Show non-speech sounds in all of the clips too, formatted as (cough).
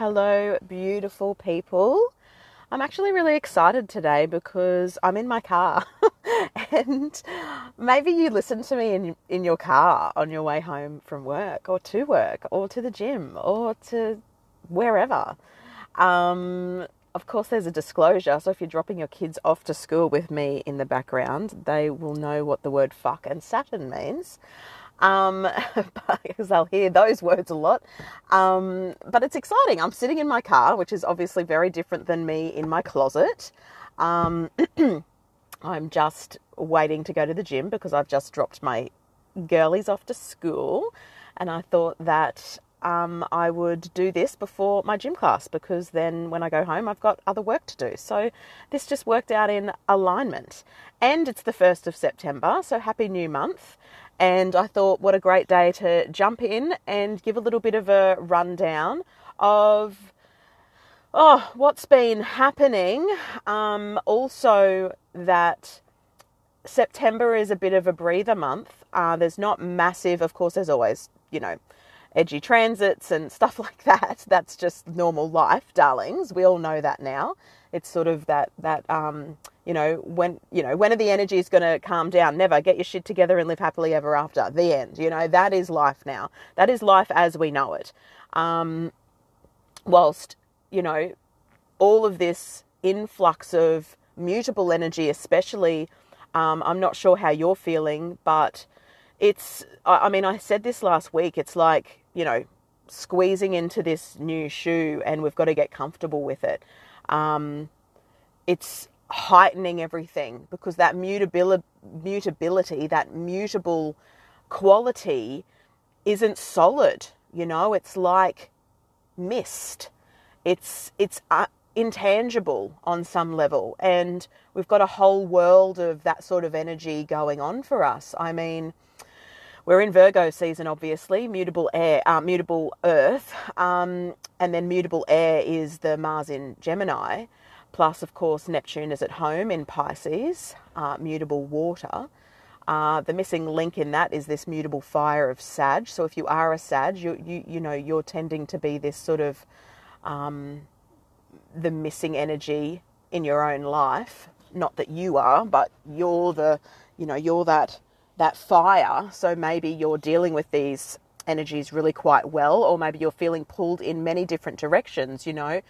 Hello, beautiful people. I'm actually really excited today because I'm in my car. (laughs) and maybe you listen to me in, in your car on your way home from work or to work or to the gym or to wherever. Um, of course, there's a disclosure. So if you're dropping your kids off to school with me in the background, they will know what the word fuck and Saturn means. Um, (laughs) because I'll hear those words a lot. Um, but it's exciting. I'm sitting in my car, which is obviously very different than me in my closet. Um, (clears throat) I'm just waiting to go to the gym because I've just dropped my girlies off to school. And I thought that um, I would do this before my gym class because then when I go home, I've got other work to do. So this just worked out in alignment. And it's the 1st of September, so happy new month. And I thought, what a great day to jump in and give a little bit of a rundown of oh, what's been happening. Um, also, that September is a bit of a breather month. Uh, there's not massive, of course, there's always, you know, edgy transits and (laughs) stuff like that. That's just normal life, darlings. We all know that now. It's sort of that that um, you know when you know when are the energies going to calm down? Never. Get your shit together and live happily ever after. The end. You know that is life now. That is life as we know it. Um, whilst you know all of this influx of mutable energy, especially. Um, I'm not sure how you're feeling, but it's. I, I mean, I said this last week. It's like you know, squeezing into this new shoe and we've got to get comfortable with it. Um, it's heightening everything because that mutability, mutability, that mutable quality isn't solid. You know, it's like mist. It's it's uh, intangible on some level, and we've got a whole world of that sort of energy going on for us. I mean, we're in Virgo season, obviously, mutable air, uh, mutable earth, um, and then mutable air is the Mars in Gemini. Plus, of course, Neptune is at home in Pisces, uh, mutable water. Uh, the missing link in that is this mutable fire of Sag. So if you are a Sag, you you you know you're tending to be this sort of um, the missing energy in your own life. Not that you are, but you're the you know you're that that fire. So maybe you're dealing with these energies really quite well, or maybe you're feeling pulled in many different directions. You know,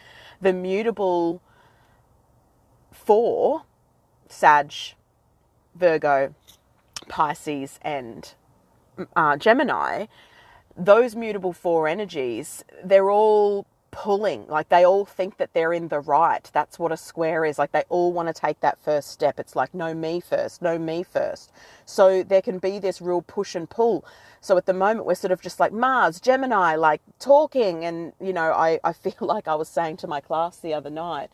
the mutable four, Sag, Virgo, Pisces, and uh, Gemini, those mutable four energies, they're all pulling. Like they all think that they're in the right. That's what a square is. Like they all want to take that first step. It's like, no, me first, no, me first. So there can be this real push and pull. So at the moment, we're sort of just like Mars, Gemini, like talking. And, you know, I, I (laughs) feel like I was saying to my class the other night,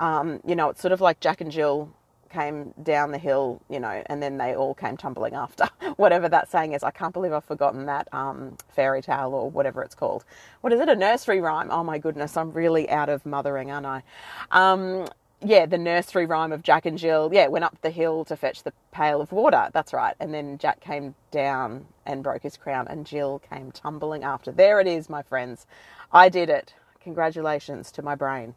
um, you know, it's sort of like Jack and Jill came down the hill, you know, and then they all came tumbling after. (laughs) whatever that saying is. I can't believe I've forgotten that um, fairy tale or whatever it's called. What is it? A nursery rhyme? Oh my goodness, I'm really out of mothering, aren't I? Um, yeah, the nursery rhyme of Jack and Jill. Yeah, went up the hill to fetch the pail of water. That's right. And then Jack came down and broke his crown, and Jill came tumbling after. There it is, my friends. I did it. Congratulations to my brain.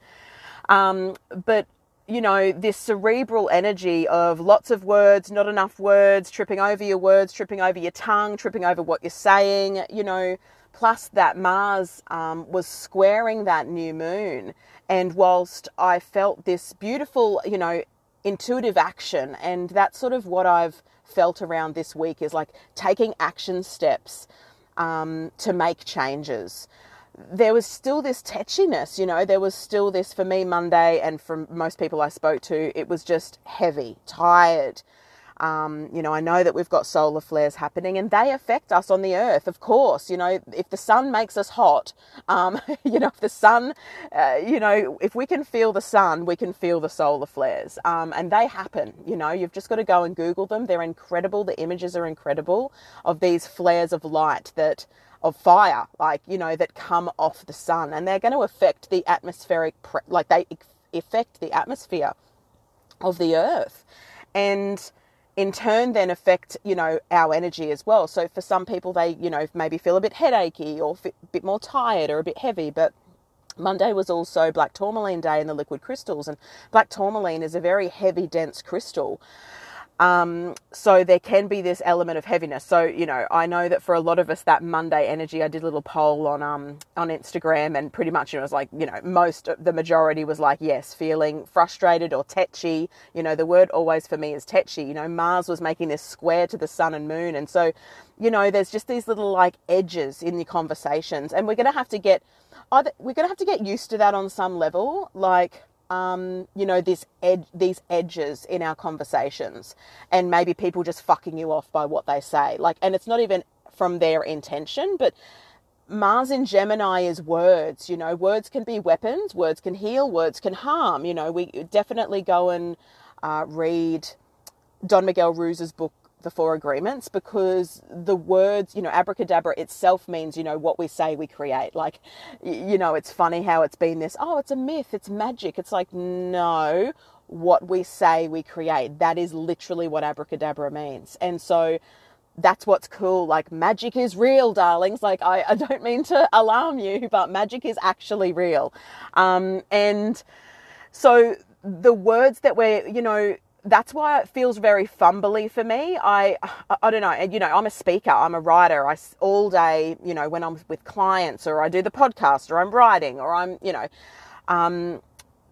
Um, but you know, this cerebral energy of lots of words, not enough words, tripping over your words, tripping over your tongue, tripping over what you're saying, you know, plus that Mars um, was squaring that new moon. And whilst I felt this beautiful, you know, intuitive action, and that's sort of what I've felt around this week is like taking action steps um, to make changes there was still this tetchiness, you know, there was still this for me Monday and from most people I spoke to, it was just heavy, tired. Um, you know, I know that we've got solar flares happening and they affect us on the earth, of course. You know, if the sun makes us hot, um, (laughs) you know, if the sun, uh, you know, if we can feel the sun, we can feel the solar flares. Um, and they happen, you know, you've just got to go and Google them. They're incredible. The images are incredible of these flares of light that of fire, like, you know, that come off the sun. And they're going to affect the atmospheric, pre- like, they affect the atmosphere of the earth. And in turn, then affect, you know, our energy as well. So for some people, they, you know, maybe feel a bit headachy or a bit more tired or a bit heavy. But Monday was also Black Tourmaline Day in the liquid crystals, and Black Tourmaline is a very heavy, dense crystal. Um, so there can be this element of heaviness. So you know, I know that for a lot of us, that Monday energy. I did a little poll on um on Instagram, and pretty much it was like you know most the majority was like yes, feeling frustrated or tetchy. You know, the word always for me is tetchy. You know, Mars was making this square to the sun and moon, and so you know, there's just these little like edges in the conversations, and we're gonna have to get either we're gonna have to get used to that on some level, like um, you know, this ed- these edges in our conversations, and maybe people just fucking you off by what they say. Like, and it's not even from their intention, but Mars in Gemini is words. You know, words can be weapons, words can heal, words can harm. You know, we definitely go and uh, read Don Miguel Ruiz's book the four agreements because the words, you know, abracadabra itself means, you know, what we say we create. Like, you know, it's funny how it's been this, oh, it's a myth, it's magic. It's like, no, what we say we create. That is literally what abracadabra means. And so that's what's cool. Like, magic is real, darlings. Like, I, I don't mean to alarm you, but magic is actually real. Um, and so the words that we're, you know, that's why it feels very fumbly for me. I, I, I don't know. You know, I'm a speaker. I'm a writer. I all day, you know, when I'm with clients or I do the podcast or I'm writing or I'm, you know, um,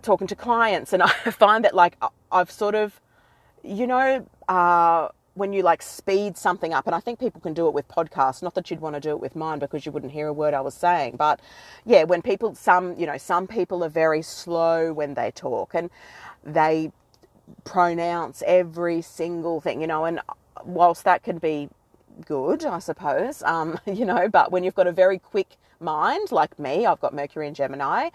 talking to clients, and (laughs) I find that like I've sort of, you know, uh, when you like speed something up, and I think people can do it with podcasts. Not that you'd want to do it with mine because you wouldn't hear a word I was saying, but yeah, when people, some, you know, some people are very slow when they talk, and they pronounce every single thing, you know, and whilst that can be good, I suppose, um, (laughs) you know, but when you've got a very quick mind like me, I've got Mercury and Gemini,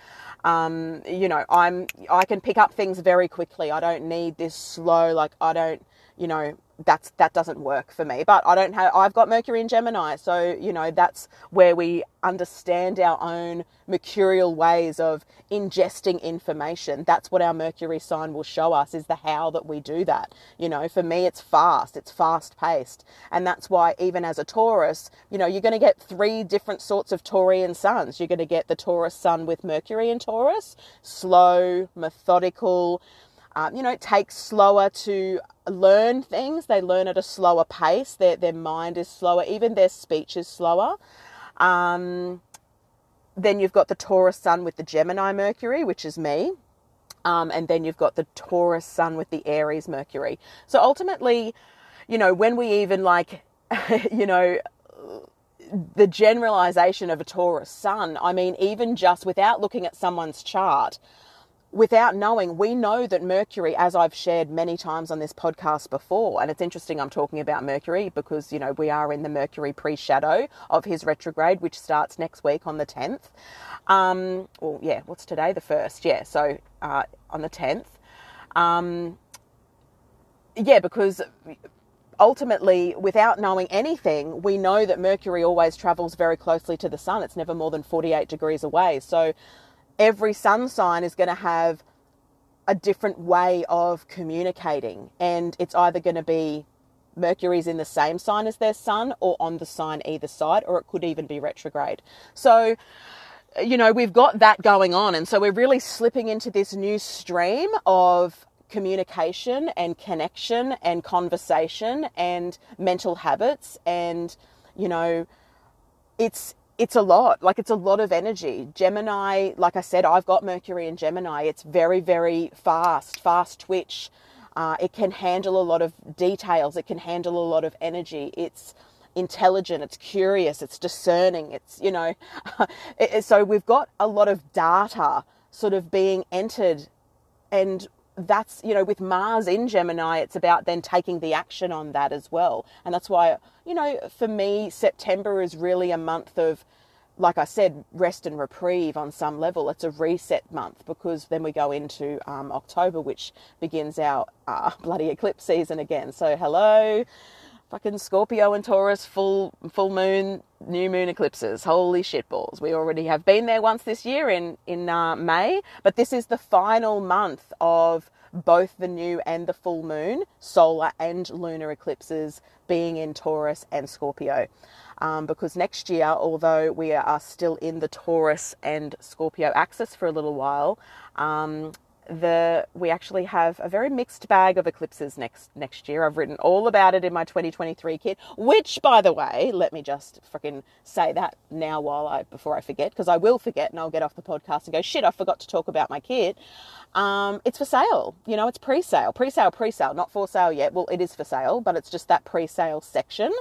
um, you know, I'm, I can pick up things very quickly. I don't need this slow, like, I don't, you know, that's that doesn't work for me. But I don't have I've got Mercury in Gemini, so you know that's where we understand our own mercurial ways of ingesting information. That's what our Mercury sign will show us is the how that we do that. You know, for me it's fast, it's fast paced. And that's why even as a Taurus, you know, you're going to get three different sorts of Taurian suns. You're going to get the Taurus sun with Mercury in Taurus, slow, methodical, um, you know, it takes slower to learn things. They learn at a slower pace. Their, their mind is slower. Even their speech is slower. Um, then you've got the Taurus sun with the Gemini Mercury, which is me. Um, and then you've got the Taurus sun with the Aries Mercury. So ultimately, you know, when we even like, (laughs) you know, the generalization of a Taurus sun, I mean, even just without looking at someone's chart, without knowing, we know that Mercury, as I've shared many times on this podcast before, and it's interesting I'm talking about Mercury because, you know, we are in the Mercury pre shadow of his retrograde, which starts next week on the 10th. Um, well, yeah, what's today? The 1st. Yeah, so uh, on the 10th. Um, yeah, because ultimately, without knowing anything, we know that Mercury always travels very closely to the sun. It's never more than 48 degrees away. So, every sun sign is going to have a different way of communicating, and it's either going to be Mercury's in the same sign as their sun or on the sign either side, or it could even be retrograde. So, you know, we've got that going on, and so we're really slipping into this new stream of communication and connection and conversation and mental habits and you know it's it's a lot. Like it's a lot of energy. Gemini, like I said, I've got Mercury in Gemini. It's very, very fast, fast twitch. Uh, it can handle a lot of details. It can handle a lot of energy. It's intelligent. It's curious. It's discerning. It's you know, (laughs) so we've got a lot of data sort of being entered, and that's you know with Mars in Gemini, it's about then taking the action on that as well. And that's why you know for me September is really a month of like I said, rest and reprieve on some level. It's a reset month because then we go into um, October, which begins our uh, bloody eclipse season again. So, hello, fucking Scorpio and Taurus, full full moon, new moon eclipses. Holy shitballs! We already have been there once this year in in uh, May, but this is the final month of both the new and the full moon, solar and lunar eclipses being in Taurus and Scorpio. um, because next year, although we are still in the Taurus and Scorpio axis for a little while, um, the we actually have a very mixed bag of eclipses next next year. I've written all about it in my 2023 kit, which by the way, let me just freaking say that now while I before I forget because I will forget and I'll get off the podcast and go shit, I forgot to talk about my kit. Um, it's for sale. You know, it's pre-sale, pre-sale, pre-sale, not for sale yet. Well, it is for sale, but it's just that pre-sale section.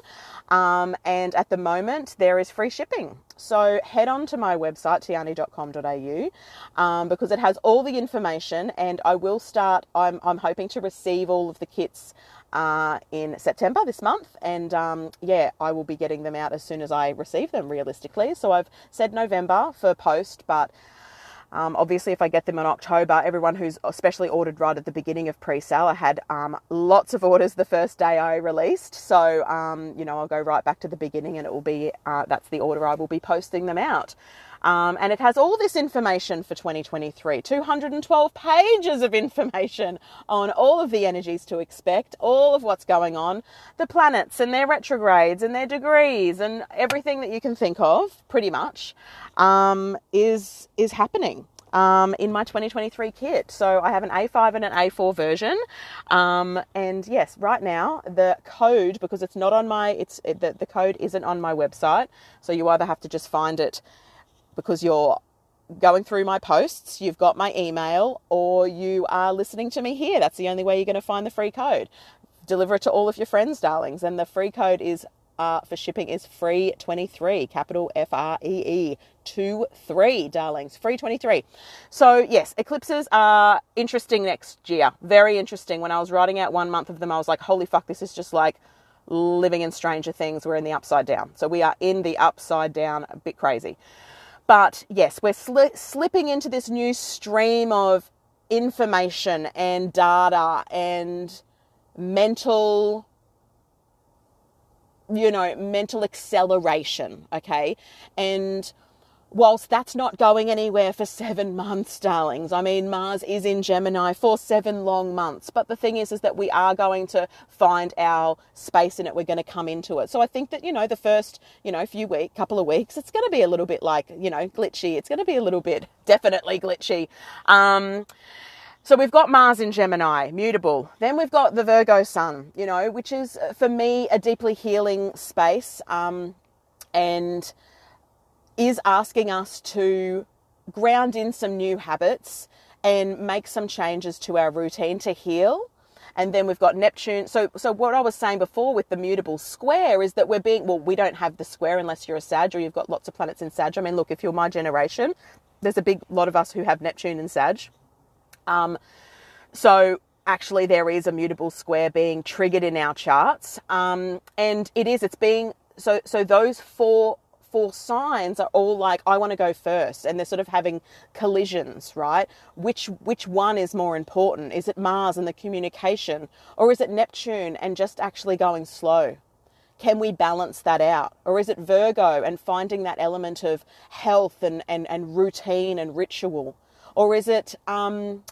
Um, and at the moment, there is free shipping. So head on to my website, tiani.com.au, um, because it has all the information and I will start, I'm, I'm hoping to receive all of the kits uh, in September this month. And um, yeah, I will be getting them out as soon as I receive them realistically. So I've said November for post, but um, obviously, if I get them in October, everyone who's especially ordered right at the beginning of pre-sale, I had um, lots of orders the first day I released. So, um, you know, I'll go right back to the beginning and it will be, uh, that's the order I will be posting them out. Um, and it has all this information for 2023 212 pages of information on all of the energies to expect, all of what's going on, the planets and their retrogrades and their degrees, and everything that you can think of, pretty much, um, is, is happening. Um, in my 2023 kit. So I have an A5 and an A4 version. Um, and yes, right now the code, because it's not on my, it's it, the, the code isn't on my website. So you either have to just find it because you're going through my posts, you've got my email, or you are listening to me here. That's the only way you're going to find the free code. Deliver it to all of your friends, darlings. And the free code is uh, for shipping is free 23, capital F R E E 2 3, darlings. Free 23. So, yes, eclipses are interesting next year. Very interesting. When I was writing out one month of them, I was like, holy fuck, this is just like living in Stranger Things. We're in the upside down. So, we are in the upside down, a bit crazy. But yes, we're sli- slipping into this new stream of information and data and mental you know mental acceleration okay? And whilst that's not going anywhere for seven months, darlings, I mean, Mars is in Gemini for seven long months. But the thing is, is that we are going to find our space in it. We're going to come into it. So I think that, you know, the first, you know, few week, couple of weeks, it's going to be a little bit like, you know, glitchy. It's going to be a little bit (laughs) definitely glitchy. Um, so we've got Mars in Gemini, mutable. Then we've got the Virgo Sun, you know, which is for me a deeply healing space. Um, and is asking us to ground in some new habits and make some changes to our routine to heal. And then we've got Neptune. So, so what I was saying before with the mutable square is that we're being, well, we don't have the square unless you're a Sag or you've got lots of planets in Sag. I mean, look, if you're my generation, there's a big lot of us who have Neptune and Sag. Um, so actually there is a mutable square being triggered in our charts. Um, and it is, it's being, so, so those four four signs are all like I want to go first and they're sort of having collisions, right? Which which one is more important? Is it Mars and the communication or is it Neptune and just actually going slow? Can we balance that out? Or is it Virgo and finding that element of health and, and, and routine and ritual? Or is it, um,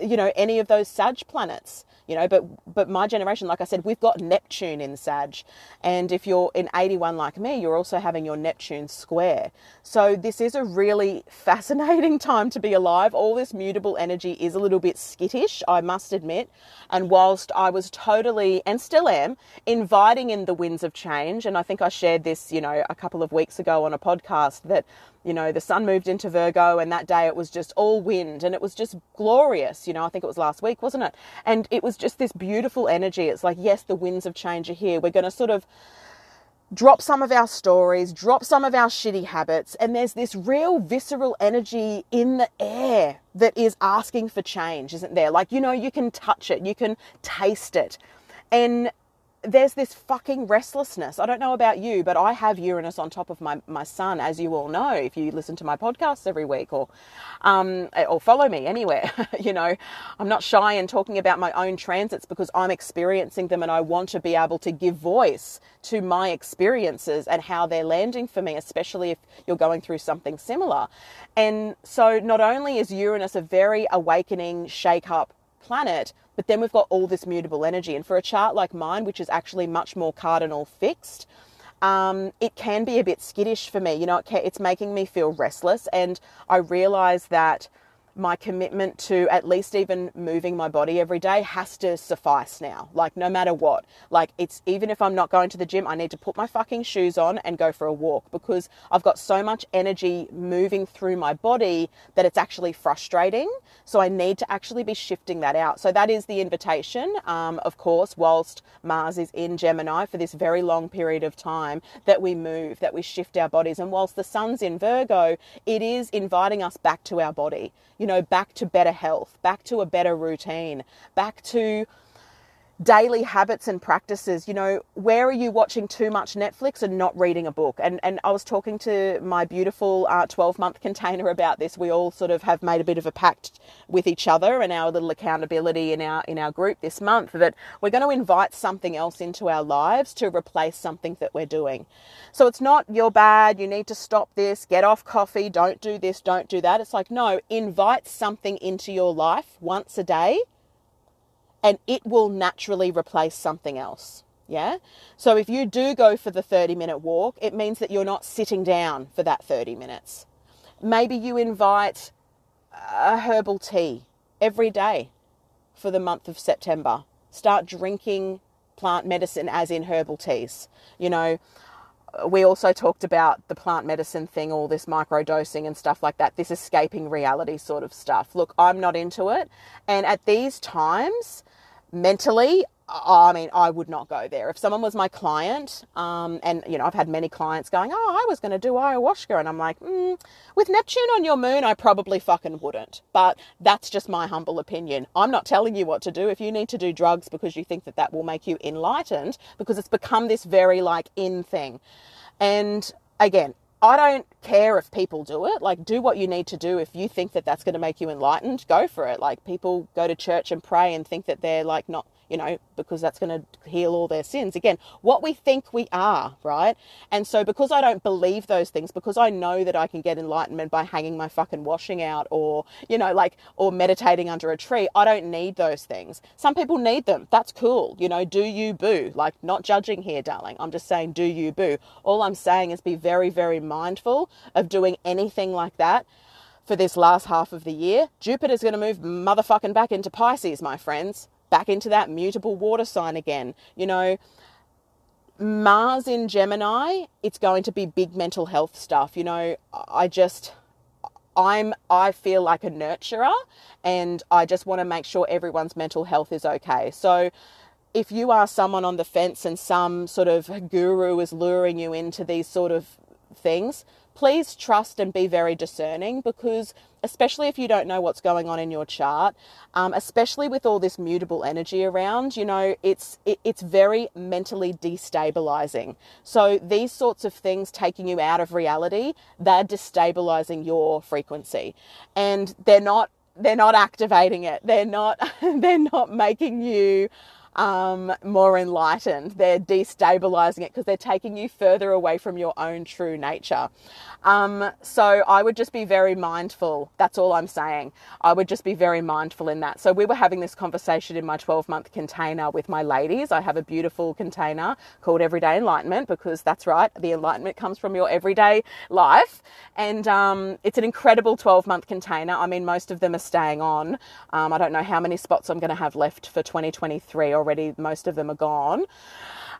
you know, any of those Sag planets? You know but but my generation like i said we've got neptune in sag and if you're in 81 like me you're also having your neptune square. So this is a really fascinating (laughs) time to be alive. All this mutable energy is a little bit skittish i must admit. And whilst i was totally and still am inviting in the winds of change and i think i shared this you know a couple of weeks ago on a podcast that you know, the sun moved into Virgo, and that day it was just all wind and it was just glorious. You know, I think it was last week, wasn't it? And it was just this beautiful energy. It's like, yes, the winds of change are here. We're going to sort of drop some of our stories, drop some of our shitty habits, and there's this real visceral energy in the air that is asking for change, isn't there? Like, you know, you can touch it, you can taste it. And there's this fucking restlessness. I don't know about you, but I have Uranus on top of my, my sun, as you all know, if you listen to my podcasts every week or um, or follow me anywhere. (laughs) you know, I'm not shy in talking about my own transits because I'm experiencing them and I want to be able to give voice to my experiences and how they're landing for me, especially if you're going through something similar. And so not only is Uranus a very awakening, shake up planet, but then we've got all this mutable energy. And for a chart like mine, which is actually much more cardinal fixed, um, it can be a bit skittish for me. You know, it can, it's making me feel restless. And I realize that my commitment to at least even moving my body every day has to suffice now. Like, no matter what. Like, it's even if I'm not going to the gym, I need to put my fucking shoes on and go for a walk because I've got so much energy moving through my body that it's actually frustrating. So, I need to actually be shifting that out. So, that is the invitation, um, of course, whilst Mars is in Gemini for this very long period of time, that we move, that we shift our bodies. And whilst the sun's in Virgo, it is inviting us back to our body you know, back to better health, back to a better routine, back to daily habits and practices. You know, where are you watching too much Netflix and not reading a book? And and I was talking to my beautiful uh, 12 month (laughs) container about this. We all sort of have made a bit of a pact with each other and our little accountability in our in our group this month that we're going to invite something else into our lives to replace something that we're doing. So it's not you're bad, you need to stop this, get off coffee, don't do this, don't do that. It's like no, invite something into your life once a day and it will naturally replace something else. Yeah. So if you do go for the 30 minute walk, it means that you're not sitting down for that 30 minutes. Maybe you invite a herbal tea every day for the month of September. Start drinking plant medicine as in herbal teas. You know, we also talked about the plant medicine thing, all this microdosing and stuff like that, this escaping reality sort of stuff. Look, I'm not into it. And at these times, mentally, I mean, I would not go there. If someone was my client, um, and you know, I've had many clients going, "Oh, I was going to do ayahuasca," and I'm like, mm, "With Neptune on your moon, I probably fucking wouldn't." But that's just my humble opinion. I'm not telling you what to do. If you need to do drugs because you think that that will make you enlightened, because it's become this very like in thing, and again, I don't care if people do it. Like, do what you need to do. If you think that that's going to make you enlightened, go for it. Like, people go to church and pray and think that they're like not you know, because that's going to heal all their sins. Again, what we think we are, right? And so because I don't believe those things, because I know that I can get enlightenment by hanging my fucking washing out or, you know, like, or meditating under a tree, I don't need those things. Some people need them. That's cool. You know, do you boo? Like, not judging here, darling. I'm just saying, do you boo? All I'm saying is be very, very mindful of doing anything like that for this last half of the year. Jupiter's going to move motherfucking back into Pisces, my friends back into that mutable water sign again. You know, Mars in Gemini, it's going to be big mental health stuff. You know, I just I'm I feel like a nurturer and I just want to make sure everyone's mental health is okay. So if you are someone on the fence and some sort of guru is luring you into these sort of things, please trust and be very discerning because especially if you don't know what's going on in your chart, um, especially with all this mutable energy around, you know, it's it, it's very mentally destabilizing. So these sorts of things taking you out of reality, they're destabilizing your frequency, and they're not they're not activating it. They're not (laughs) they're not making you um, more enlightened. They're destabilizing it because they're taking you further away from your own true nature. Um, so I would just be very mindful. That's all I'm saying. I would just be very mindful in that. So we were having this conversation in my 12 month container with my ladies. I have a beautiful container called Everyday Enlightenment because that's right, the enlightenment comes from your everyday life. And um, it's an incredible 12 month container. I mean, most of them are staying on. Um, I don't know how many spots I'm going to have left for 2023 already. Most of them are gone.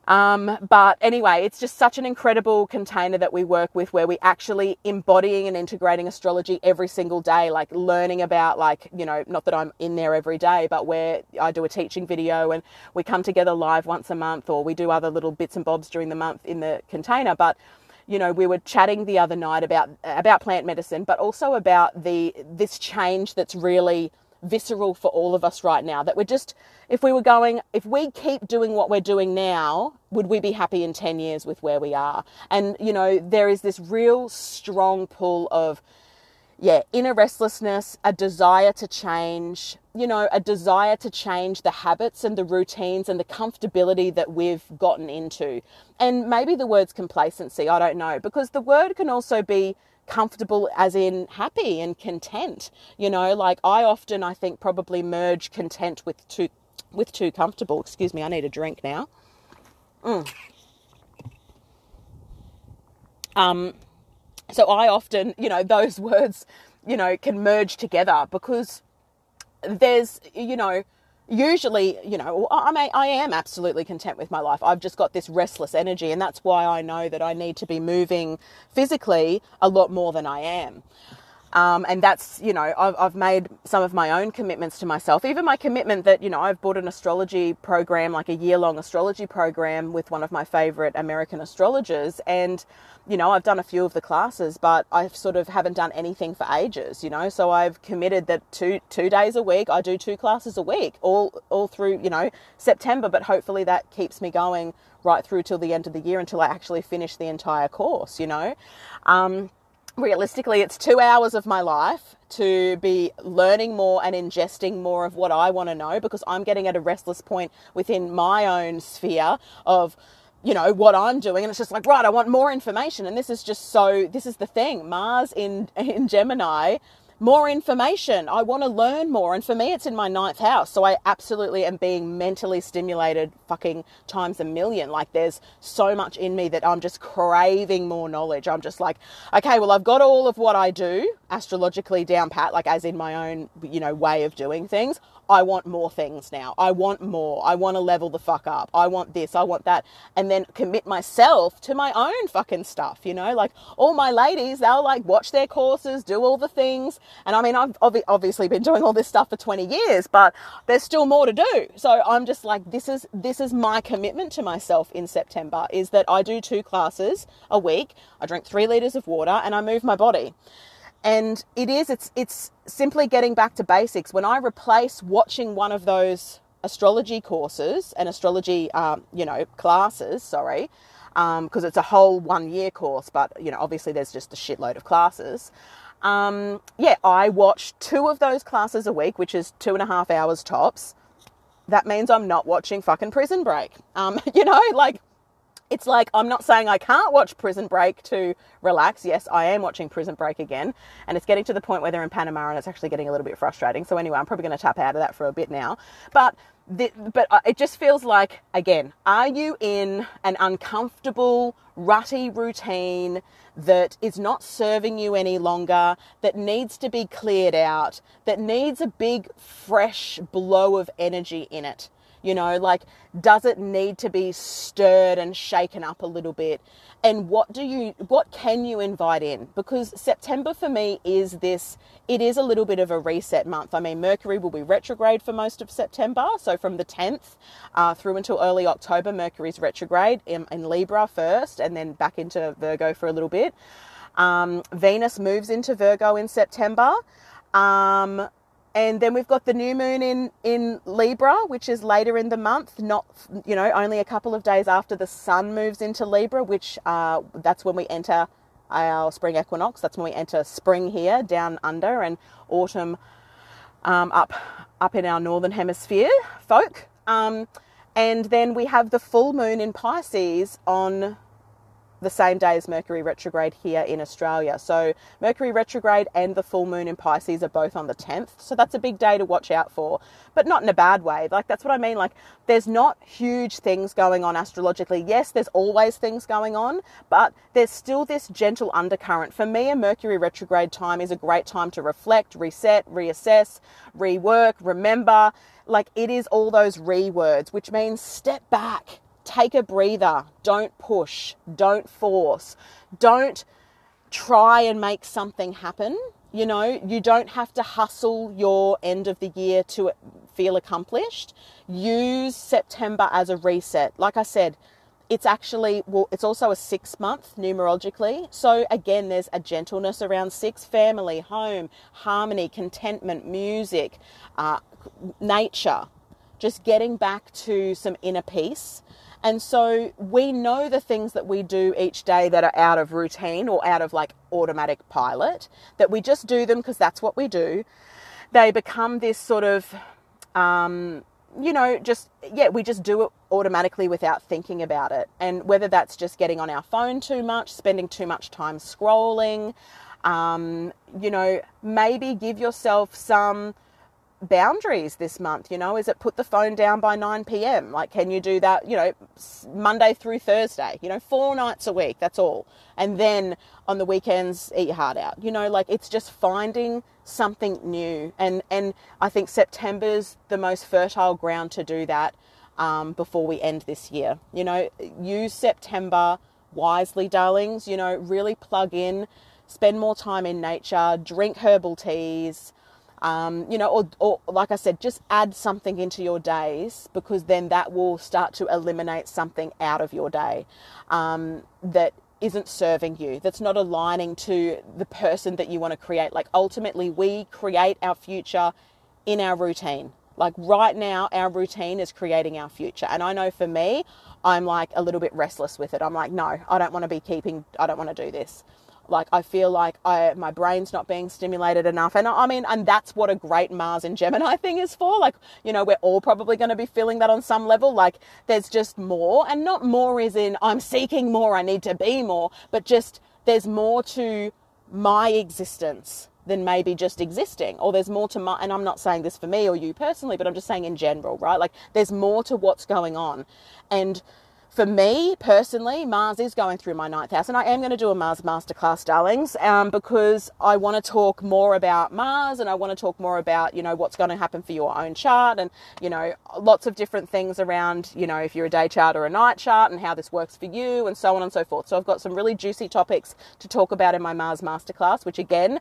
Um, but anyway, it's just such an incredible container that we work with where we actually embodying and integrating astrology every single day, like learning about like, you know, not that I'm in there every day, but where I do a teaching video and we come together live once a month or we do other little bits and bobs during the month in the container. But you know, we were chatting the other night about about plant medicine, but also about the this change that's really visceral for all of us right now. That we're just, if we were going, if we keep doing what we're doing now, would we be happy in 10 years with where we are? And, you know, there is this real strong pull of, yeah, inner restlessness, a desire to change, you know, a desire to change the habits and the routines and the comfortability that we've gotten into. And maybe the word's complacency, I don't know, because the word can also be comfortable as in happy and content you know like i often i think probably merge content with too with too comfortable excuse me i need a drink now mm. Um, so I often, you know, those (laughs) words, you know, can merge together because there's, you know, usually, you know, I may, I am absolutely content with my life. I've just got this restless energy, and that's why I know that I need to be moving physically a lot more than I am. Um, and that's, you know, I've, I've made some of my own commitments to myself. Even my commitment that, you know, I've bought an astrology program, like a year long astrology program with one of my favorite American astrologers. And, you know, I've done a few of the classes, but I sort of haven't done anything for ages, you know. So I've committed that two two days a week, I do two classes a week, all all through, you know, September. But hopefully that keeps me going right through till the end of the year until I actually finish the entire course, you know. Um, realistically, it's two hours of my life to be learning more and ingesting more of what I want to know because I'm getting at a restless point within my own sphere of you know what I'm doing. And it's just like right I want more information. And this is just so this is the thing. Mars in (laughs) in Gemini more information. I want to learn more. And for me, it's in my ninth house. So I absolutely am being mentally stimulated fucking times a million. Like there's so much in me that I'm just craving more knowledge. I'm just like, okay, well, I've got all of what I do astrologically down pat, like as in my own, you know, way of doing things. I want more things now. I want more. I want to level the fuck up. I want this. I want that. And then commit myself to my own fucking stuff, you know? Like all my ladies, they'll like watch their courses, do all the things. And I mean, I've obviously been doing all this stuff for 20 years, but there's still more to do. So I'm just like, this is, this is my commitment to myself in September is that I do two classes a week. I drink three liters of water and I move my body and it is it's it's simply getting back to basics. When i replace watching one of those astrology courses and astrology um, you know classes sorry because um, it's a whole one year course but you know obviously there's just a shitload of classes um, yeah i watch two of those classes a week which is two and a half hours tops. That means i'm not watching fucking prison break um, (laughs) you know like it's like I'm not saying I can't watch Prison Break to relax. Yes, I am watching Prison Break again, and it's getting to the point where they're in Panama, and it's actually getting a little bit frustrating. So anyway, I'm probably going to tap out of that for a bit now. But the, but it just feels like again, are you in an uncomfortable, rutty routine that is not serving you any longer, that needs to be cleared out, that needs a big, fresh blow of energy in it? You know, like, does it need to be stirred and shaken up a little bit? And what do you, what can you invite in? Because September for me is this, it is a little bit of a reset month. I mean, Mercury will be retrograde for most of September. So from the 10th uh, through until early October, Mercury's retrograde in, in, Libra first and then back into Virgo for a little bit. Um, Venus moves into Virgo in September. Um, and then we've got the new moon in in Libra, which is later in the month, not you know only a couple of days after the sun moves into Libra, which uh, that's when we enter our spring equinox. That's when we enter spring here down under and autumn um, up up in our northern hemisphere, folk. Um, and then we have the full moon in Pisces on the same day as Mercury retrograde here in Australia. So, Mercury retrograde and the full moon in Pisces are both on the 10th. So, that's a big day to watch out for, but not in a bad way. Like, that's what I mean. Like, there's not huge things going on astrologically. Yes, there's always things going on, but there's still this gentle undercurrent. For me, a Mercury retrograde time is a great time to reflect, reset, reassess, rework, remember. Like, it is all those re words, which means step back take a breather. Don't push. Don't force. Don't try and make something happen. You know, you don't have to hustle your end of the year to feel accomplished. Use September as a reset. Like I said, it's actually well it's also a six month numerologically so again there's a gentleness around six family home harmony contentment music uh, nature just getting back to some inner peace and so we know the things that we do each day that are out of routine or out of like automatic pilot, that we just do them because that's what we do. They become this sort of, um, you know, just, yeah, we just do it automatically without thinking about it. And whether that's just getting on our phone too much, spending too much time scrolling, um, you know, maybe give yourself some boundaries this month? You know, is it put the phone down by 9 p.m.? Like, can you do that, you know, Monday through Thursday, you know, four nights a week, that's all. And then on the weekends, eat your heart out. You know, like it's just finding something new. And, and I think September's the most fertile ground to do that um, before we end this year. You know, use September wisely, darlings. You know, really plug in, spend more time in nature, drink herbal teas um, you know, or, or like I said, just add something into your days because then that will start to eliminate something out of your day um, that isn't serving you, that's not aligning to the person that you want to create. Like ultimately, we create our future in our routine. Like right now, our routine is creating our future. And I know for me, I'm like a little bit restless with it. I'm like, no, I don't want to be keeping, I don't want to do this. Like I feel like I my brain's not being stimulated enough, and I mean, and that's what a great Mars and Gemini thing is for. Like you know, we're all probably going to be feeling that on some level. Like there's just more, and not more is in I'm seeking more, I need to be more, but just there's more to my existence than maybe just existing. Or there's more to my and I'm not saying this for me or you personally but I'm just saying in general right? Like there's more to what's going on. And for me personally, Mars is going through my ninth house, and I am going to do a Mars masterclass, darlings, um, because I want to talk more about Mars and I want to talk more about, you know, what's going to happen for your own chart and, you know, lots of different things around, you know, if you're a day chart or a night chart and how this works for you and so on and so forth. So I've got some really juicy topics to talk about in my Mars masterclass, which again,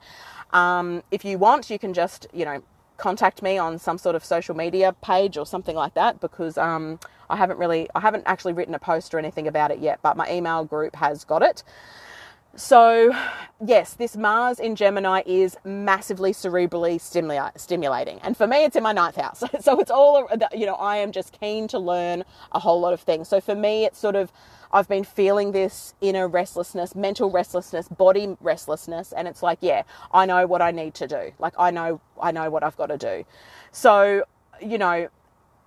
um, if you want, you can just, you know, contact me on some sort of social media page or something like that because um, I haven't really, I haven't actually written a post or anything about it yet, but my email group has got it. So, yes, this Mars in Gemini is massively cerebrally stimula- stimulating. And for me, it's in my ninth house. (laughs) So, it's all, you know, I am just keen to learn a whole lot of things. So, for me, it's sort of, I've been feeling this inner restlessness, mental restlessness, body restlessness. And it's like, yeah, I know what I need to do. Like, I know, I know what I've got to do. So, you know,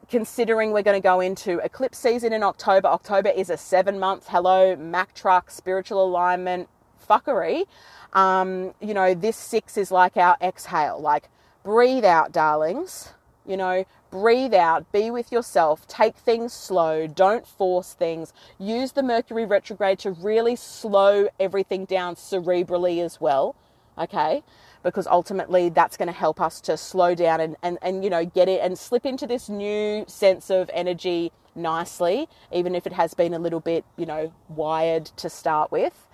considering we're going to go into eclipse season in October. October is a seven month hello Mack truck spiritual alignment fuckery. Um, you know, this six is like our exhale, like breathe out, darlings. You know, breathe out, be with yourself, take things slow, don't force things. Use the Mercury retrograde to really slow everything down cerebrally as well. Okay because ultimately that's going to help us to slow down and, and, and you know get it and slip into this new sense of energy nicely even if it has been a little bit you know wired to start with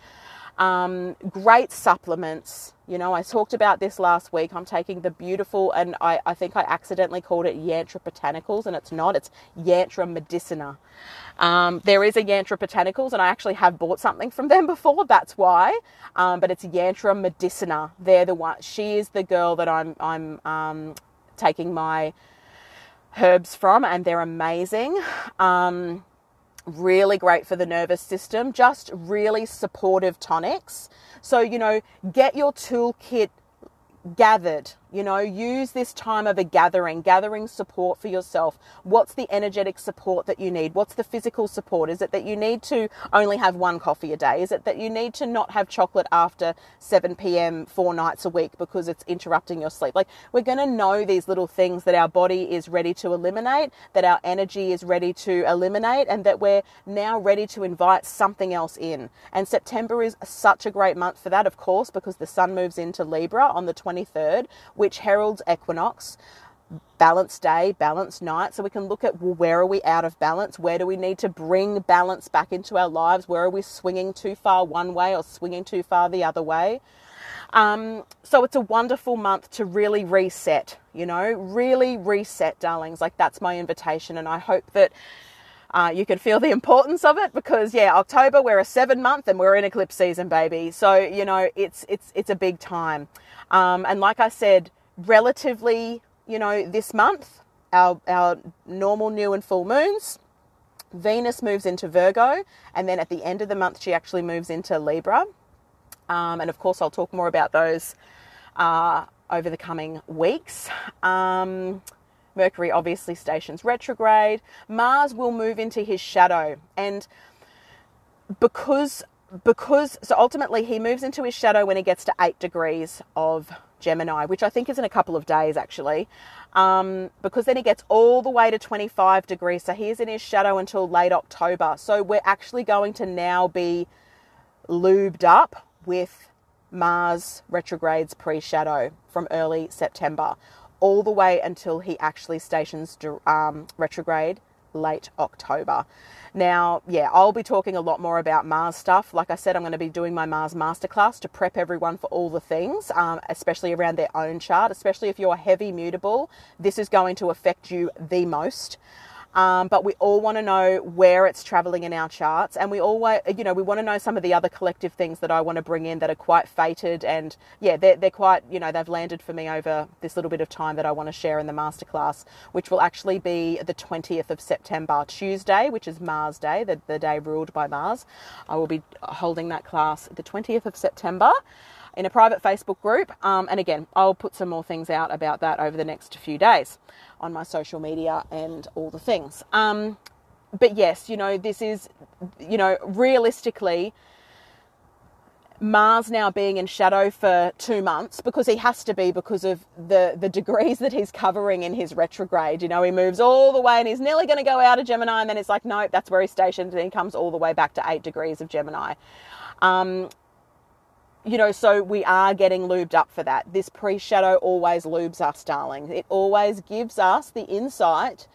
um, great supplements. You know, I talked about this last week. I'm taking the beautiful, and I, I think I accidentally called it Yantra Botanicals, and it's not. It's Yantra Medicina. Um, there is a Yantra Botanicals, and I actually have bought something from them (laughs) before. That's why. Um, but it's Yantra Medicina. They're the one. She is the girl that I'm I'm um, taking my herbs from, and they're amazing. Um, really great for the nervous system, just really supportive tonics. So, you know, get your toolkit gathered you know, use this time of a gathering, gathering support for yourself. What's the energetic support that you need? What's the physical support? Is it that you need to only have one coffee a day? Is it that you need to not have chocolate after 7 p.m. four nights a week because it's interrupting your sleep? Like, we're going to know these little things that our body is ready to eliminate, that our energy is ready to eliminate, and that we're now ready to invite something else in. And September is such a great month for that, of course, because the sun moves into Libra on the 23rd which heralds equinox, balanced day, balanced night. So we can look at well, where are we out of balance? Where do we need to bring balance back into our lives? Where are we swinging too far one way or swinging too far the other way? Um, so it's a wonderful month to really reset, you know, really reset, darlings. Like that's my invitation. And I hope that uh, you can feel the importance of it because yeah, October we're a seven month and we're in eclipse season, baby. So you know it's it's it's a big time. Um, and like I said, relatively, you know, this month, our, our normal new and full moons, Venus moves into Virgo, and then at the end of the month, she actually moves into Libra. Um, and of course, I'll talk more about those uh, over the coming weeks. Um, Mercury obviously stations retrograde. Mars will move into his shadow. And because because so ultimately he moves into his shadow when he gets to 8 degrees of Gemini, which I think is in a couple of days actually, um, because then he gets all the way to 25 degrees. So he is in his shadow until late October. So we're actually going to now be lubed up with Mars retrogrades pre shadow from early September, all the way until he actually stations um, retrograde late October. Now, yeah, I'll be talking a lot more about Mars stuff. Like I said, I'm going to be doing my Mars masterclass to prep everyone for all the things, um, especially around their own chart, especially if you're heavy mutable. This is going to affect you the most. Um, but we all want to know where it's traveling in our charts, and we always, you know, we want to know some of the other collective things that I want to bring in that are quite fated, and yeah, they're, they're quite, you know, they've landed for me over this little bit of time that I want to share in the masterclass, which will actually be the 20th of September, Tuesday, which is Mars Day, the, the day ruled by Mars. I will be holding that class the 20th of September in a private Facebook group. Um, and again, I'll put some more things out about that over the next few days on my social media and all the things. Um, but yes, you know, this is, you know, realistically, Mars now being in shadow for two months because he has to be because of the, the degrees that he's covering in his retrograde. You know, he moves all the way and he's nearly going to go out of Gemini, and then it's like, nope, that's where he's stationed, and he comes all the way back to eight degrees of Gemini. Um, you know, so we are getting lubed up for that. This pre shadow always lubes us, darling. It always gives us the insight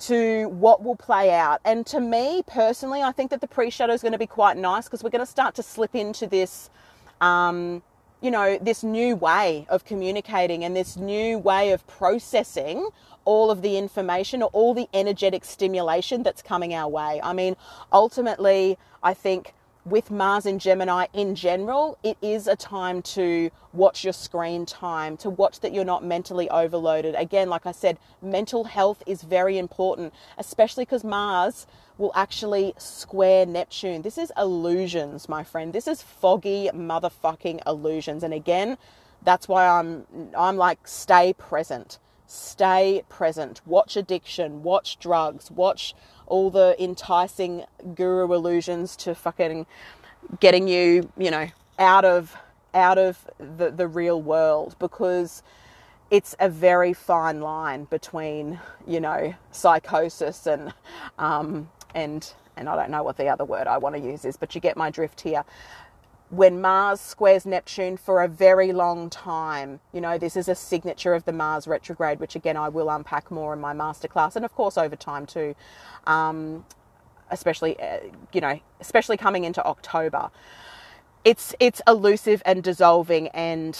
to what will play out. And to me personally, I think that the pre shadow is going to be quite nice because we're going to start to slip into this, um, you know, this new way of communicating and this new way of processing all of the information or all the energetic stimulation that's coming our way. I mean, ultimately, I think with Mars and Gemini in general, it is a time to watch your screen time, to watch that you're not mentally overloaded. Again, like I said, mental health is very important, especially because Mars will actually square Neptune. This is illusions, my friend. This is foggy motherfucking illusions. And again, that's why I'm I'm like stay present. Stay present. Watch addiction, watch drugs, watch all the enticing guru illusions to fucking getting you, you know, out of out of the, the real world because it's a very fine line between, you know, psychosis and um, and and I don't know what the other word I want to use is, but you get my drift here when Mars squares Neptune for a very long time. You know, this is a signature of the Mars retrograde, which again I will unpack more in my masterclass, and of course over time too. Um, especially, uh, you know, especially coming into October, it's it's elusive and dissolving and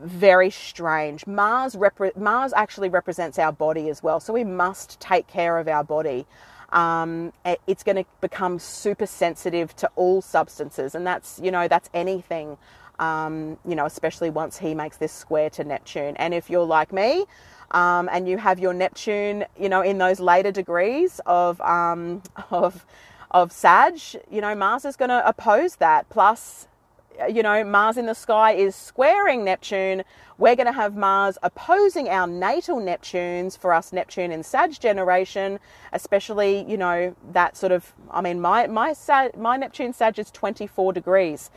very strange. Mars repre- Mars actually represents our body as well, so we must take care of our body um, it's going to become super sensitive to all substances, and that's you know that's anything. Um, you know, especially once he makes this square to Neptune. And if you're like me, um, and you have your Neptune, you know, in those later degrees of um, (laughs) of of Sag, you know, Mars is going to oppose that. Plus, you know, Mars in the sky is squaring Neptune. We're going to have Mars opposing our natal Neptunes for us Neptune in Sag generation, especially, you know, that sort of, I mean, my, my, my Neptune Sag is 24 degrees.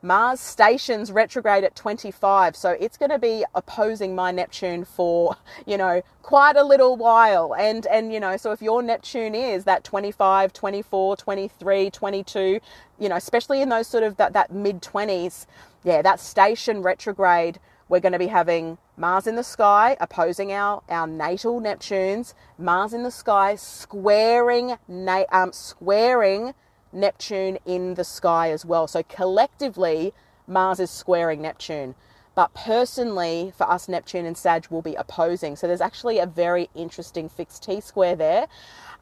Mars stations retrograde at 25, so it's going to be opposing my Neptune for, you know, quite a little while. And, and, you know, so if your Neptune is that 25, 24, 23, 22, you know, especially in those sort of that, that mid 20s, yeah, that station retrograde, we're going to be having Mars in the sky opposing our, our natal Neptunes, Mars in the sky squaring, um, squaring Neptune in the sky as well. So collectively, Mars is squaring Neptune. But personally, for us, Neptune and Sag will be opposing. So there's actually a very interesting fixed T square there.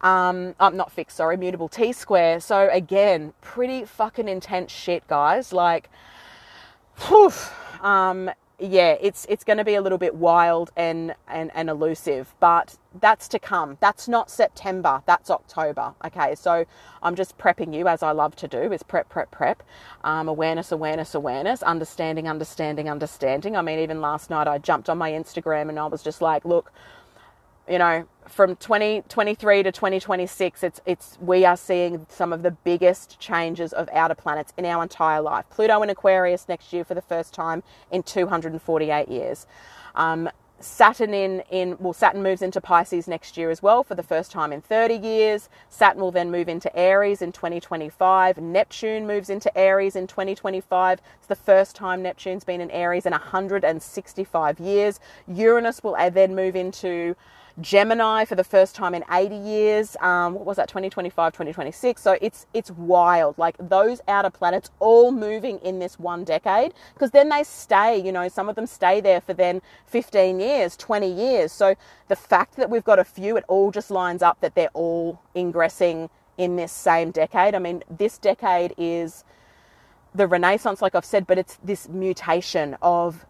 Um, um not fixed, sorry, mutable T square. So again, pretty fucking intense shit, guys. Like, whew, um, yeah, it's it's going to be a little bit wild and, and and elusive, but that's to come. That's not September. That's October. Okay, so I'm just prepping you as I love to do. Is prep, prep, prep. Um, awareness, awareness, awareness. Understanding, understanding, understanding. I mean, even last night I jumped on my Instagram and I was just like, look, you know, from 2023 to 2026, it's it's we are seeing some of the biggest changes of outer planets in our entire life. Pluto in Aquarius next year for the first time in 248 years. Um, Saturn in, in well Saturn moves into Pisces next year as well for the first time in 30 years. Saturn will then move into Aries in 2025. Neptune moves into Aries in 2025. It's the first time Neptune's been in Aries in 165 years. Uranus will then move into Gemini for the first time in 80 years. Um, what was that? 2025, 2026. So it's it's wild. Like those outer planets all moving in this one decade because then they stay. You know, some of them stay there for then 15 years, 20 years. So the fact that we've got a few, it all just lines up that they're all ingressing in this same decade. I mean, this decade is the renaissance like i've said but it's this mutation of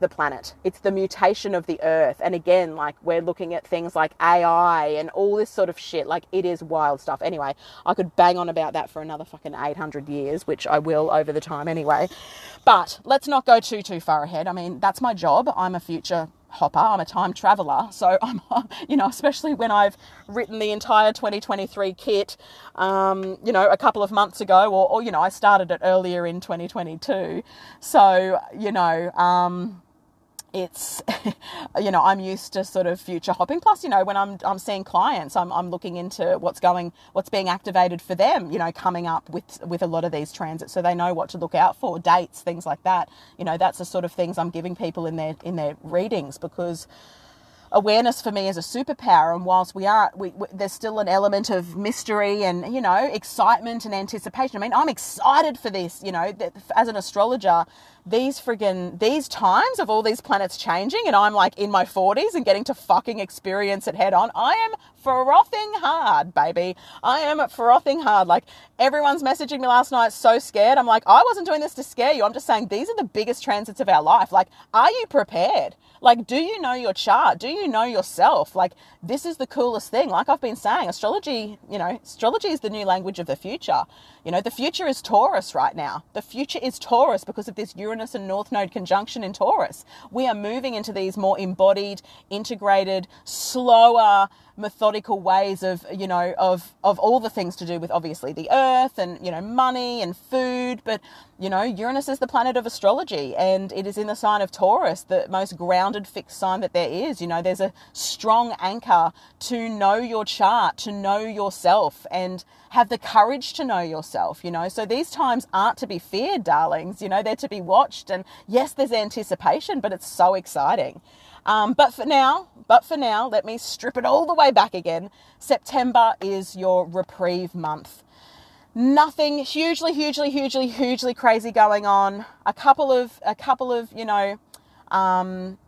the planet. It's the mutation of the earth. And again, like we're looking at things like AI and all this sort of shit. Like it is wild stuff. Anyway, I could bang on about that for another fucking 800 years, which I will over the time anyway. But let's not go too, too far ahead. I mean, that's my job. I'm a future hopper. I'm a time traveler. So (laughs) I'm, you know, especially when I've written the entire 2023 kit, um, you know, a couple of months ago, or, or, you know, I started it earlier in 2022. So, you know, um, it's (laughs) you know i'm used to sort of future hopping. Plus you know when i'm i'm seeing clients i'm, I'm looking into what's going what's being activated for them you know coming up with with a lot of these transits so they know what to look out for dates things like that. You know that's the sort of things i'm giving people in their in their readings because awareness for me is a superpower. And whilst we are we, we, there's still an element of mystery and you know excitement and anticipation. I mean i'm excited for this you know as an astrologer these friggin' these times of all these planets changing and I'm like in my 40s and getting to fucking experience it head on. I am frothing hard, baby. I am frothing hard. Like everyone's messaging me last night so scared. I'm like, I wasn't doing this to scare you. I'm just saying these are the biggest transits of our life. Like, are you prepared? Like, do you know your chart? Do you know yourself? Like, this is the coolest thing. Like I've been saying, astrology, you know, astrology is the new language of the future. You know, the future is Taurus right now. The future is Taurus because of this Uranus and North Node conjunction in Taurus. We are moving into these more embodied, integrated, slower, methodical ways of you know of of all the things to do with obviously the earth and you know money and food. But you know Uranus is the planet of astrology and it is in the sign of Taurus the most grounded fixed sign that there is. You know there's a strong anchor to know your chart to know yourself and have the courage to know yourself you know. So these times aren't to be feared darlings. You know they're to be watched. And yes there's anticipation but it's so exciting um, but for now, but for now, let me strip it all the way back again. September is your reprieve month. Nothing hugely, hugely, hugely, hugely crazy going on. A couple of, a couple of, you know, um,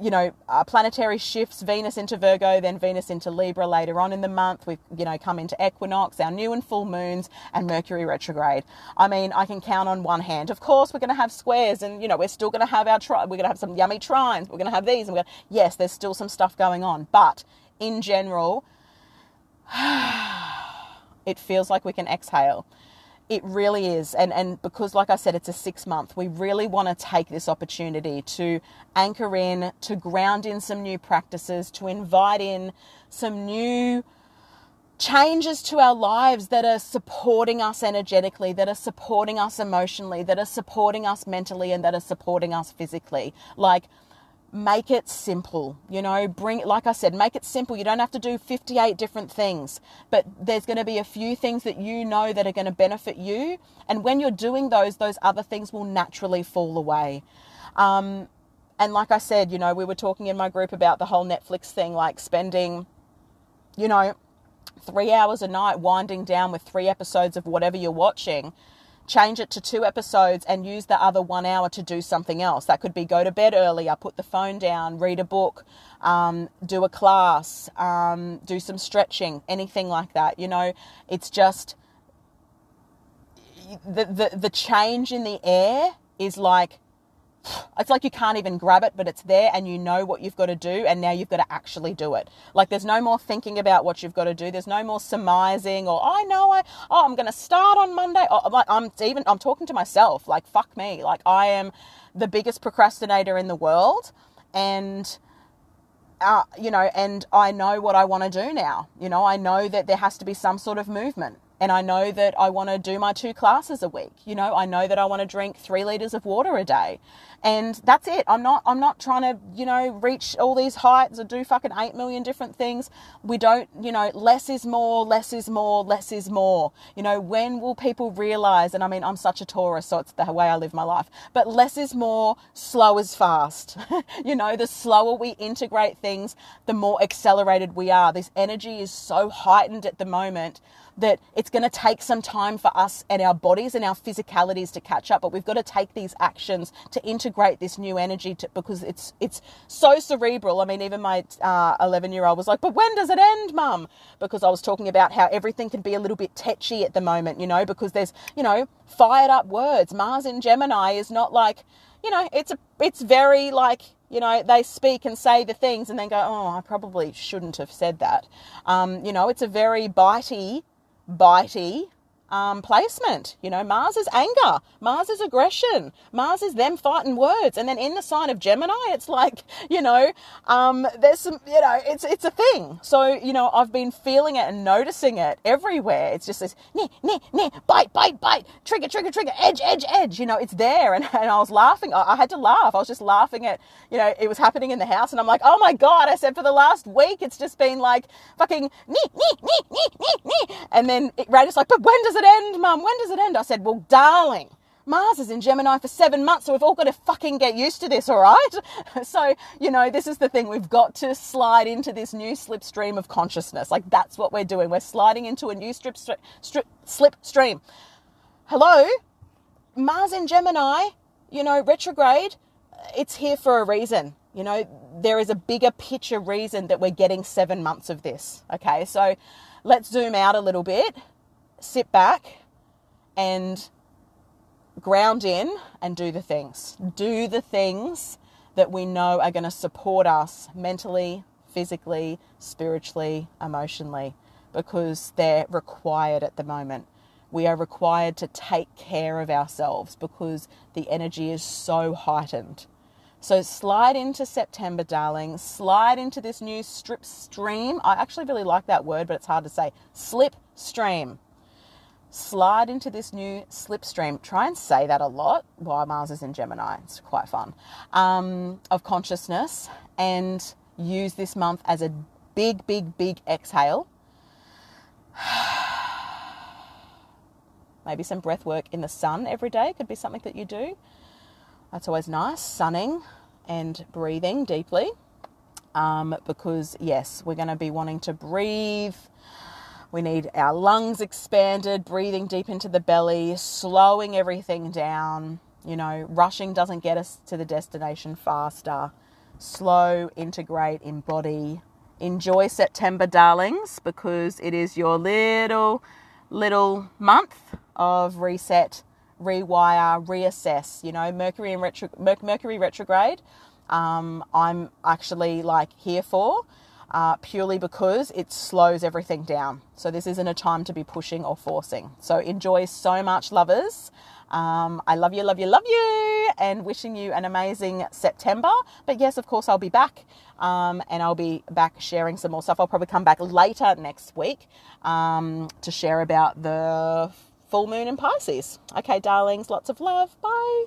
you know, uh, planetary shifts, Venus into Virgo, then Venus into Libra later on in the month. We've, you know, come into equinox, our new and full moons, and Mercury retrograde. I mean, I can count on one hand. Of course, we're going to have squares, and, you know, we're still going to have our, tri- we're going to have some yummy trines, we're going to have these, and we're gonna, yes, there's still some stuff going on. But in general, (sighs) it feels like we can exhale. It really is. And, and because, like I said, it's a six month, we really want to take this opportunity to anchor in, to ground in some new practices, to invite in some new changes to our lives that are supporting us energetically, that are supporting us emotionally, that are supporting us mentally, and that are supporting us physically. Like, make it simple you know? Bring like i said make it simple. You don't have to do 58 different things but there's going to be a few things that you know that are going to benefit you and when you're doing those those other things will naturally fall away. Um, and like i said you know we were talking in my group about the whole netflix thing like spending you know three hours a night winding down with three episodes of whatever you're watching change it to two episodes and use the other one hour to do something else. That could be go to bed earlier, put the phone down, read a book, um, do a class, um, do some stretching, anything like that. You know, it's just the, the, the change in the air is like it's like you can't even grab it, but it's there and you know what you've got to do, and now you've got to actually do it. Like there's no more thinking about what you've got to do. There's no more surmising or I know I oh I'm going to start on Monday. Oh, like I'm even I'm talking to myself. Like fuck me. Like I am the biggest procrastinator in the world, and uh, you know, and I know what I want to do now. You know, I know that there has to be some sort of movement and I know that I want to do my two classes a week. You know, I know that I want to drink three liters of water a day, and that's it. I'm not I'm not trying to you know reach all these heights or do fucking eight million different things. We don't you know less is more, less is more, less is more. You know, when will people realize? And I mean, I'm such a Taurus, so it's the way I live my life. But less is more, slow is fast. (laughs) you know, the slower we integrate things, the more accelerated we are. This energy is so heightened at the moment that it's going to take some time for us and our bodies and our physicalities to catch up but we've got to take these actions to integrate this new energy to, because it's it's so cerebral. I mean even my 11 uh, year old was like but when does it end mum? Because i was talking about how everything can be a little bit tetchy at the moment you know because there's you know fired up words. Mars in gemini is not like you know it's a it's very like you know they speak and say the things and then go oh i probably shouldn't have said that. Um, you know it's a very bitey bitey um, placement. You know, Mars is anger, Mars is aggression, Mars is them fighting words, and then in the sign of Gemini, it's like (laughs) you know, um, there's some, you know, it's it's a thing. So you know, I've been feeling it and noticing it everywhere. It's just this, nee, nee, nee, bite, bite, bite, trigger, trigger, trigger, edge, edge, edge. You know, it's there, and, (laughs) and I was laughing. I, I had to laugh. I was just laughing at, you know, it was happening in the house, and I'm like, oh my god! I said for the last week, it's just been like fucking nee, nee, nee, nee, nee, nee, and then it, Radiant's like, but when does it it end, Mum? When does it end? I said, Well, darling, Mars is in Gemini for seven months, so we've all got to fucking get used to this, all right? (laughs) So, you know, this is the thing. We've got to slide into this new slipstream of consciousness. Like, that's what we're doing. We're sliding into a new strip, strip, slipstream. Hello? Mars in Gemini, you know, retrograde, it's here for a reason. You know, there is a bigger picture reason that we're getting seven months of this. Okay, so let's zoom out a little bit sit back and ground in and do the things. Do the things that we know are going to support us mentally, physically, spiritually, emotionally, because they're required at the moment. We are required to take care of ourselves because the energy is so heightened. So slide into September, darling. Slide into this new strip stream. I actually really like that word, but it's hard to say. Slip stream slide into this new slipstream. Try and say that a lot while Mars is in Gemini. It's quite fun. Um, of consciousness and use this month as a big, big, big exhale. (sighs) Maybe some breath work in the sun every day could be something that you do. That's always nice, sunning and breathing deeply. Um, because, yes, we're going to be wanting to breathe we need our lungs expanded, breathing deep into the belly, slowing everything down. You know, rushing doesn't get us to the destination faster. Slow, integrate, embody. Enjoy September, darlings, because it is your little, little month of reset, rewire, reassess. You know, Mercury in retro, Mercury retrograde. Um, I'm actually like here for uh, purely because it slows everything down. So this isn't a time to be pushing or forcing. So enjoy so much, lovers. Um, I love you, love you, love you, and wishing you an amazing September. But yes, of course, I'll be back um, and I'll be back sharing some more stuff. I'll probably come back later next week um, to share about the full moon in Pisces. Okay, darlings, lots of love. Bye.